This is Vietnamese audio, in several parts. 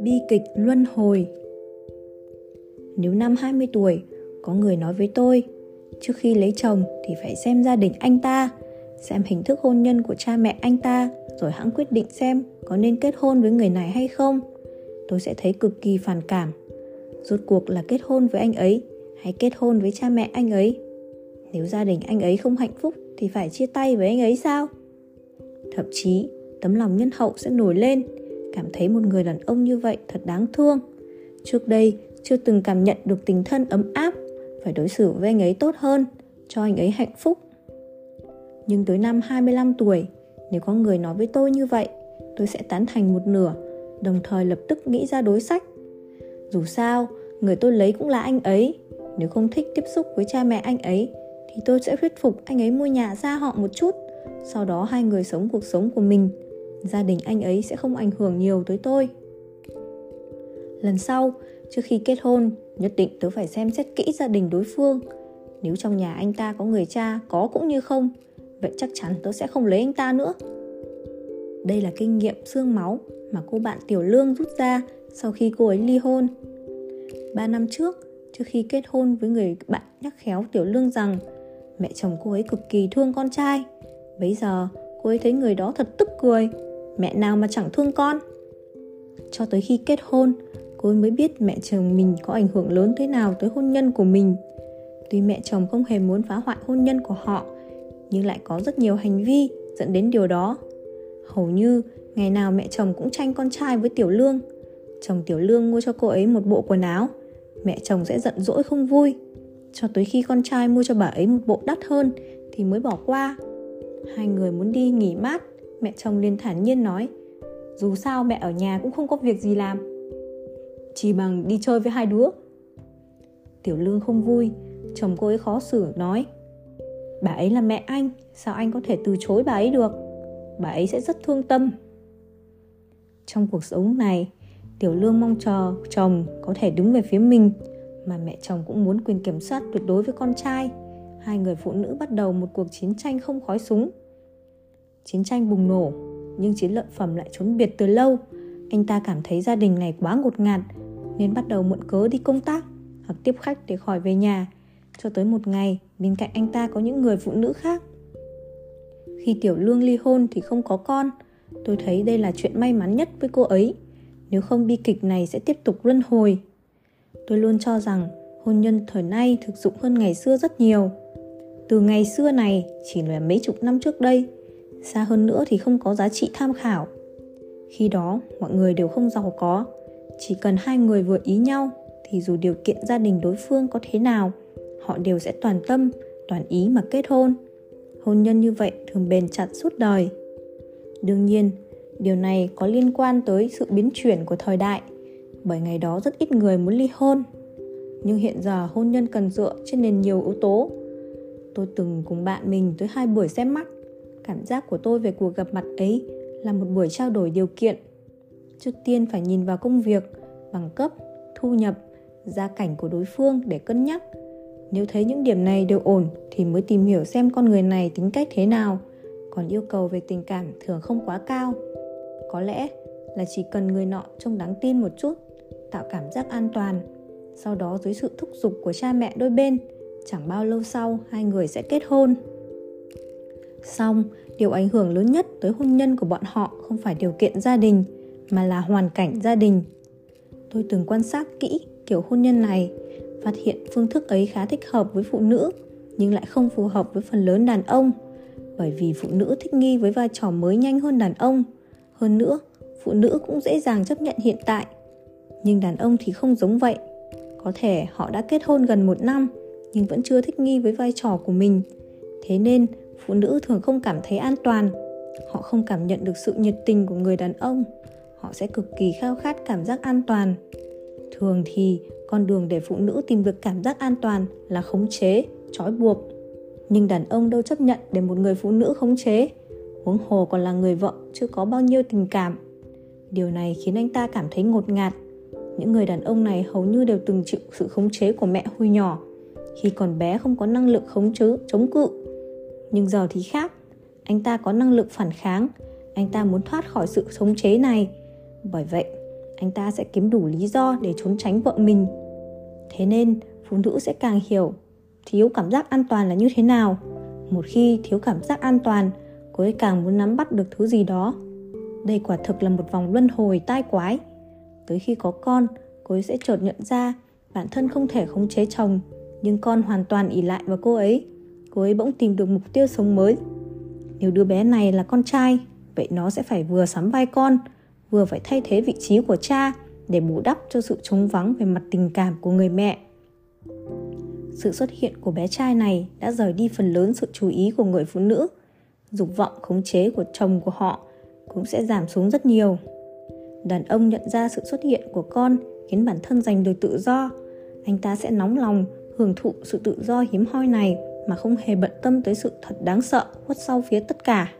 Bi kịch luân hồi. Nếu năm 20 tuổi, có người nói với tôi Trước khi lấy chồng thì phải xem gia đình anh ta Xem hình thức hôn nhân của cha mẹ anh ta Rồi hãng quyết định xem có nên kết hôn với người này hay không. Tôi sẽ thấy cực kỳ phản cảm. Rốt cuộc là kết hôn với anh ấy Hay kết hôn với cha mẹ anh ấy? Nếu gia đình anh ấy không hạnh phúc Thì phải chia tay với anh ấy sao? Thậm chí tấm lòng nhân hậu sẽ nổi lên. Cảm thấy một người đàn ông như vậy thật đáng thương. Trước đây chưa từng cảm nhận được tình thân ấm áp Phải đối xử với anh ấy tốt hơn Cho anh ấy hạnh phúc. Nhưng tới năm 25 tuổi Nếu có người nói với tôi như vậy Tôi sẽ tán thành một nửa Đồng thời lập tức nghĩ ra đối sách. Dù sao, người tôi lấy cũng là anh ấy. Nếu không thích tiếp xúc với cha mẹ anh ấy Thì tôi sẽ thuyết phục anh ấy mua nhà ra họ một chút. Sau đó hai người sống cuộc sống của mình Gia đình anh ấy sẽ không ảnh hưởng nhiều tới tôi Lần sau, trước khi kết hôn, nhất định tớ phải xem xét kỹ gia đình đối phương. Nếu trong nhà anh ta có người cha, có cũng như không, vậy chắc chắn tớ sẽ không lấy anh ta nữa. Đây là kinh nghiệm xương máu mà cô bạn Tiểu Lương rút ra sau khi cô ấy ly hôn. Ba năm trước, trước khi kết hôn với người bạn nhắc khéo Tiểu Lương rằng mẹ chồng cô ấy cực kỳ thương con trai. Bây giờ, cô ấy thấy người đó thật tức cười. Mẹ nào mà chẳng thương con. Cho tới khi kết hôn, cô ấy mới biết mẹ chồng mình có ảnh hưởng lớn thế nào tới hôn nhân của mình. Tuy mẹ chồng không hề muốn phá hoại hôn nhân của họ nhưng lại có rất nhiều hành vi dẫn đến điều đó. Hầu như ngày nào mẹ chồng cũng tranh con trai với tiểu lương. Chồng tiểu lương mua cho cô ấy một bộ quần áo. Mẹ chồng sẽ giận dỗi không vui. Cho tới khi con trai mua cho bà ấy một bộ đắt hơn thì mới bỏ qua hai người muốn đi nghỉ mát, mẹ chồng liền thản nhiên nói, dù sao mẹ ở nhà cũng không có việc gì làm, chỉ bằng đi chơi với hai đứa. Tiểu lương không vui, chồng cô ấy khó xử, nói, bà ấy là mẹ anh, sao anh có thể từ chối bà ấy được? Bà ấy sẽ rất thương tâm. Trong cuộc sống này, tiểu lương mong chờ chồng có thể đứng về phía mình, mà mẹ chồng cũng muốn quyền kiểm soát tuyệt đối với con trai hai người phụ nữ bắt đầu một cuộc chiến tranh không khói súng. Chiến tranh bùng nổ, nhưng chiến lợi phẩm lại trốn biệt từ lâu. Anh ta cảm thấy gia đình này quá ngột ngạt, nên bắt đầu mượn cớ đi công tác hoặc tiếp khách để khỏi về nhà. Cho tới một ngày, bên cạnh anh ta có những người phụ nữ khác. Khi tiểu lương ly hôn thì không có con. Tôi thấy đây là chuyện may mắn nhất với cô ấy. Nếu không bi kịch này sẽ tiếp tục luân hồi. Tôi luôn cho rằng hôn nhân thời nay thực dụng hơn ngày xưa rất nhiều từ ngày xưa này, chỉ là mấy chục năm trước đây. Xa hơn nữa thì không có giá trị tham khảo. Khi đó, mọi người đều không giàu có. Chỉ cần hai người vừa ý nhau, thì dù điều kiện gia đình đối phương có thế nào, họ đều sẽ toàn tâm, toàn ý mà kết hôn. Hôn nhân như vậy thường bền chặt suốt đời. Đương nhiên, điều này có liên quan tới sự biến chuyển của thời đại, bởi ngày đó rất ít người muốn ly hôn. Nhưng hiện giờ hôn nhân cần dựa trên nền nhiều yếu tố tôi từng cùng bạn mình tới hai buổi xem mắt. Cảm giác của tôi về cuộc gặp mặt ấy là một buổi trao đổi điều kiện. Trước tiên phải nhìn vào công việc, bằng cấp, thu nhập, gia cảnh của đối phương để cân nhắc. Nếu thấy những điểm này đều ổn thì mới tìm hiểu xem con người này tính cách thế nào, còn yêu cầu về tình cảm thường không quá cao. Có lẽ là chỉ cần người nọ trông đáng tin một chút, tạo cảm giác an toàn, sau đó dưới sự thúc giục của cha mẹ đôi bên chẳng bao lâu sau, hai người sẽ kết hôn. Xong, điều ảnh hưởng lớn nhất tới hôn nhân của bọn họ không phải điều kiện gia đình, mà là hoàn cảnh gia đình. Tôi từng quan sát kỹ kiểu hôn nhân này, phát hiện phương thức ấy khá thích hợp với phụ nữ, nhưng lại không phù hợp với phần lớn đàn ông, bởi vì phụ nữ thích nghi với vai trò mới nhanh hơn đàn ông. Hơn nữa, phụ nữ cũng dễ dàng chấp nhận hiện tại. Nhưng đàn ông thì không giống vậy. Có thể họ đã kết hôn gần một năm nhưng vẫn chưa thích nghi với vai trò của mình. Thế nên, phụ nữ thường không cảm thấy an toàn. Họ không cảm nhận được sự nhiệt tình của người đàn ông. Họ sẽ cực kỳ khao khát cảm giác an toàn. Thường thì, con đường để phụ nữ tìm được cảm giác an toàn là khống chế, trói buộc. Nhưng đàn ông đâu chấp nhận để một người phụ nữ khống chế? Huống hồ còn là người vợ, chưa có bao nhiêu tình cảm. Điều này khiến anh ta cảm thấy ngột ngạt. Những người đàn ông này hầu như đều từng chịu sự khống chế của mẹ hồi nhỏ khi còn bé không có năng lực khống chế, chống cự. Nhưng giờ thì khác, anh ta có năng lực phản kháng, anh ta muốn thoát khỏi sự khống chế này. Bởi vậy, anh ta sẽ kiếm đủ lý do để trốn tránh vợ mình. Thế nên, phụ nữ sẽ càng hiểu thiếu cảm giác an toàn là như thế nào. Một khi thiếu cảm giác an toàn, cô ấy càng muốn nắm bắt được thứ gì đó. Đây quả thực là một vòng luân hồi tai quái. Tới khi có con, cô ấy sẽ chợt nhận ra bản thân không thể khống chế chồng nhưng con hoàn toàn ỉ lại vào cô ấy. Cô ấy bỗng tìm được mục tiêu sống mới. Nếu đứa bé này là con trai, vậy nó sẽ phải vừa sắm vai con, vừa phải thay thế vị trí của cha để bù đắp cho sự trống vắng về mặt tình cảm của người mẹ. Sự xuất hiện của bé trai này đã rời đi phần lớn sự chú ý của người phụ nữ. Dục vọng khống chế của chồng của họ cũng sẽ giảm xuống rất nhiều. Đàn ông nhận ra sự xuất hiện của con khiến bản thân giành được tự do. Anh ta sẽ nóng lòng hưởng thụ sự tự do hiếm hoi này mà không hề bận tâm tới sự thật đáng sợ khuất sau phía tất cả.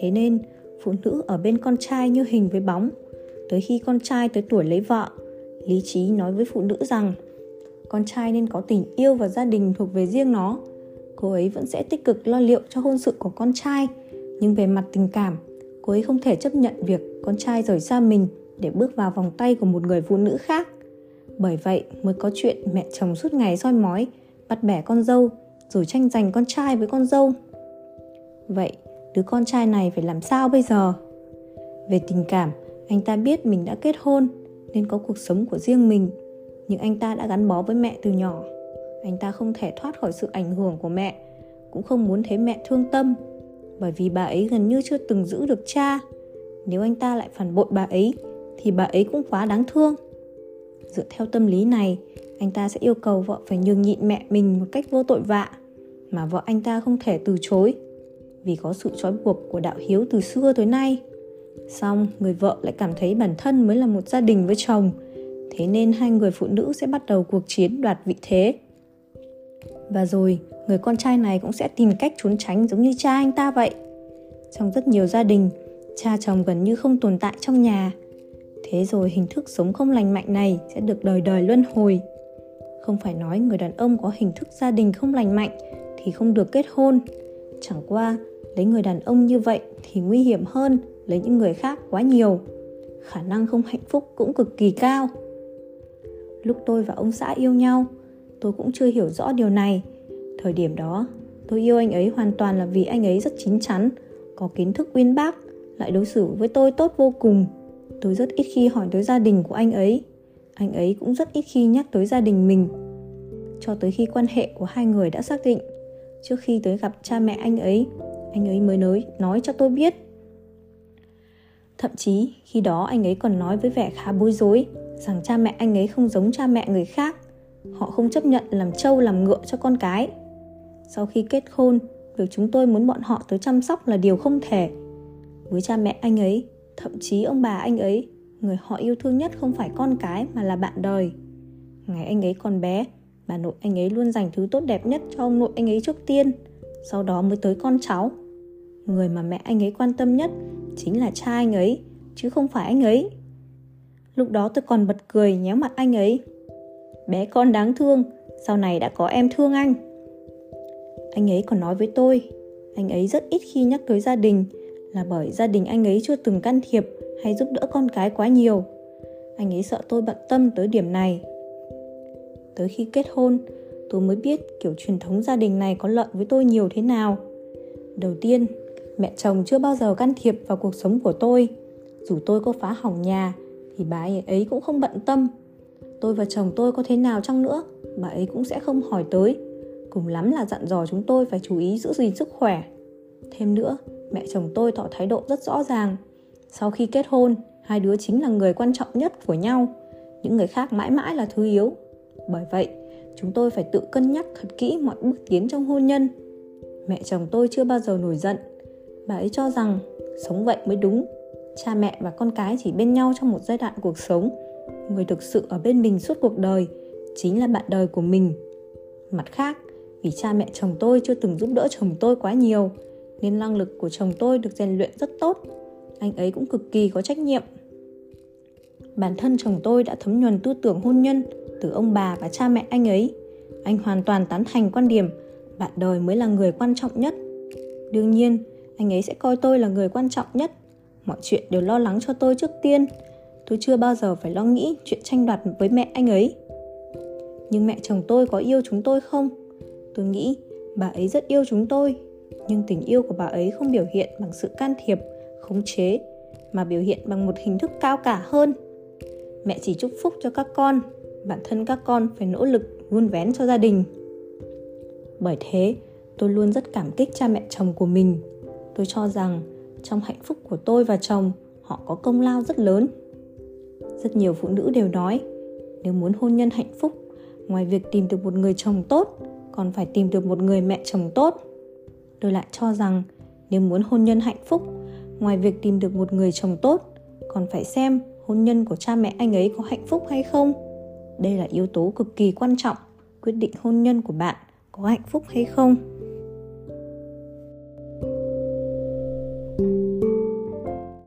Thế nên, phụ nữ ở bên con trai như hình với bóng, tới khi con trai tới tuổi lấy vợ, lý trí nói với phụ nữ rằng, con trai nên có tình yêu và gia đình thuộc về riêng nó. Cô ấy vẫn sẽ tích cực lo liệu cho hôn sự của con trai, nhưng về mặt tình cảm, cô ấy không thể chấp nhận việc con trai rời xa mình để bước vào vòng tay của một người phụ nữ khác bởi vậy mới có chuyện mẹ chồng suốt ngày soi mói, bắt bẻ con dâu, rồi tranh giành con trai với con dâu. Vậy đứa con trai này phải làm sao bây giờ? Về tình cảm, anh ta biết mình đã kết hôn, nên có cuộc sống của riêng mình. Nhưng anh ta đã gắn bó với mẹ từ nhỏ. Anh ta không thể thoát khỏi sự ảnh hưởng của mẹ, cũng không muốn thấy mẹ thương tâm. Bởi vì bà ấy gần như chưa từng giữ được cha. Nếu anh ta lại phản bội bà ấy, thì bà ấy cũng quá đáng thương dựa theo tâm lý này, anh ta sẽ yêu cầu vợ phải nhường nhịn mẹ mình một cách vô tội vạ, mà vợ anh ta không thể từ chối. Vì có sự trói buộc của đạo hiếu từ xưa tới nay, xong người vợ lại cảm thấy bản thân mới là một gia đình với chồng, thế nên hai người phụ nữ sẽ bắt đầu cuộc chiến đoạt vị thế. Và rồi, người con trai này cũng sẽ tìm cách trốn tránh giống như cha anh ta vậy. Trong rất nhiều gia đình, cha chồng gần như không tồn tại trong nhà thế rồi hình thức sống không lành mạnh này sẽ được đời đời luân hồi. Không phải nói người đàn ông có hình thức gia đình không lành mạnh thì không được kết hôn. Chẳng qua, lấy người đàn ông như vậy thì nguy hiểm hơn lấy những người khác quá nhiều. Khả năng không hạnh phúc cũng cực kỳ cao. Lúc tôi và ông xã yêu nhau, tôi cũng chưa hiểu rõ điều này. Thời điểm đó, tôi yêu anh ấy hoàn toàn là vì anh ấy rất chín chắn, có kiến thức uyên bác, lại đối xử với tôi tốt vô cùng tôi rất ít khi hỏi tới gia đình của anh ấy. Anh ấy cũng rất ít khi nhắc tới gia đình mình. Cho tới khi quan hệ của hai người đã xác định, trước khi tới gặp cha mẹ anh ấy anh ấy mới nói nói cho tôi biết. Thậm chí, khi đó anh ấy còn nói với vẻ khá bối rối rằng cha mẹ anh ấy không giống cha mẹ người khác. Họ không chấp nhận làm trâu, làm ngựa cho con cái. Sau khi kết hôn, việc chúng tôi muốn bọn họ tới chăm sóc là điều không thể. Với cha mẹ anh ấy thậm chí ông bà anh ấy, người họ yêu thương nhất không phải con cái mà là bạn đời. Ngày anh ấy còn bé, bà nội anh ấy luôn dành thứ tốt đẹp nhất cho ông nội anh ấy trước tiên, sau đó mới tới con cháu. Người mà mẹ anh ấy quan tâm nhất chính là cha anh ấy, chứ không phải anh ấy. Lúc đó tôi còn bật cười nhéo mặt anh ấy. Bé con đáng thương, sau này đã có em thương anh. Anh ấy còn nói với tôi, anh ấy rất ít khi nhắc tới gia đình là bởi gia đình anh ấy chưa từng can thiệp hay giúp đỡ con cái quá nhiều. Anh ấy sợ tôi bận tâm tới điểm này. Tới khi kết hôn, tôi mới biết kiểu truyền thống gia đình này có lợi với tôi nhiều thế nào. Đầu tiên, mẹ chồng chưa bao giờ can thiệp vào cuộc sống của tôi. Dù tôi có phá hỏng nhà, thì bà ấy cũng không bận tâm. Tôi và chồng tôi có thế nào chăng nữa, bà ấy cũng sẽ không hỏi tới. Cùng lắm là dặn dò chúng tôi phải chú ý giữ gìn sức khỏe. Thêm nữa mẹ chồng tôi tỏ thái độ rất rõ ràng. Sau khi kết hôn, hai đứa chính là người quan trọng nhất của nhau. Những người khác mãi mãi là thứ yếu. Bởi vậy, chúng tôi phải tự cân nhắc thật kỹ mọi bước tiến trong hôn nhân. Mẹ chồng tôi chưa bao giờ nổi giận. Bà ấy cho rằng sống vậy mới đúng. Cha mẹ và con cái chỉ bên nhau trong một giai đoạn cuộc sống. Người thực sự ở bên mình suốt cuộc đời chính là bạn đời của mình. Mặt khác, vì cha mẹ chồng tôi chưa từng giúp đỡ chồng tôi quá nhiều nên năng lực của chồng tôi được rèn luyện rất tốt. Anh ấy cũng cực kỳ có trách nhiệm. Bản thân chồng tôi đã thấm nhuần tư tưởng hôn nhân từ ông bà và cha mẹ anh ấy. Anh hoàn toàn tán thành quan điểm, bạn đời mới là người quan trọng nhất. Đương nhiên, anh ấy sẽ coi tôi là người quan trọng nhất. Mọi chuyện đều lo lắng cho tôi trước tiên. Tôi chưa bao giờ phải lo nghĩ chuyện tranh đoạt với mẹ anh ấy. Nhưng mẹ chồng tôi có yêu chúng tôi không? Tôi nghĩ bà ấy rất yêu chúng tôi nhưng tình yêu của bà ấy không biểu hiện bằng sự can thiệp, khống chế, mà biểu hiện bằng một hình thức cao cả hơn. Mẹ chỉ chúc phúc cho các con, bản thân các con phải nỗ lực vun vén cho gia đình. Bởi thế, tôi luôn rất cảm kích cha mẹ chồng của mình. Tôi cho rằng trong hạnh phúc của tôi và chồng, họ có công lao rất lớn. Rất nhiều phụ nữ đều nói, nếu muốn hôn nhân hạnh phúc, ngoài việc tìm được một người chồng tốt, còn phải tìm được một người mẹ chồng tốt tôi lại cho rằng nếu muốn hôn nhân hạnh phúc, ngoài việc tìm được một người chồng tốt, còn phải xem hôn nhân của cha mẹ anh ấy có hạnh phúc hay không. Đây là yếu tố cực kỳ quan trọng quyết định hôn nhân của bạn có hạnh phúc hay không.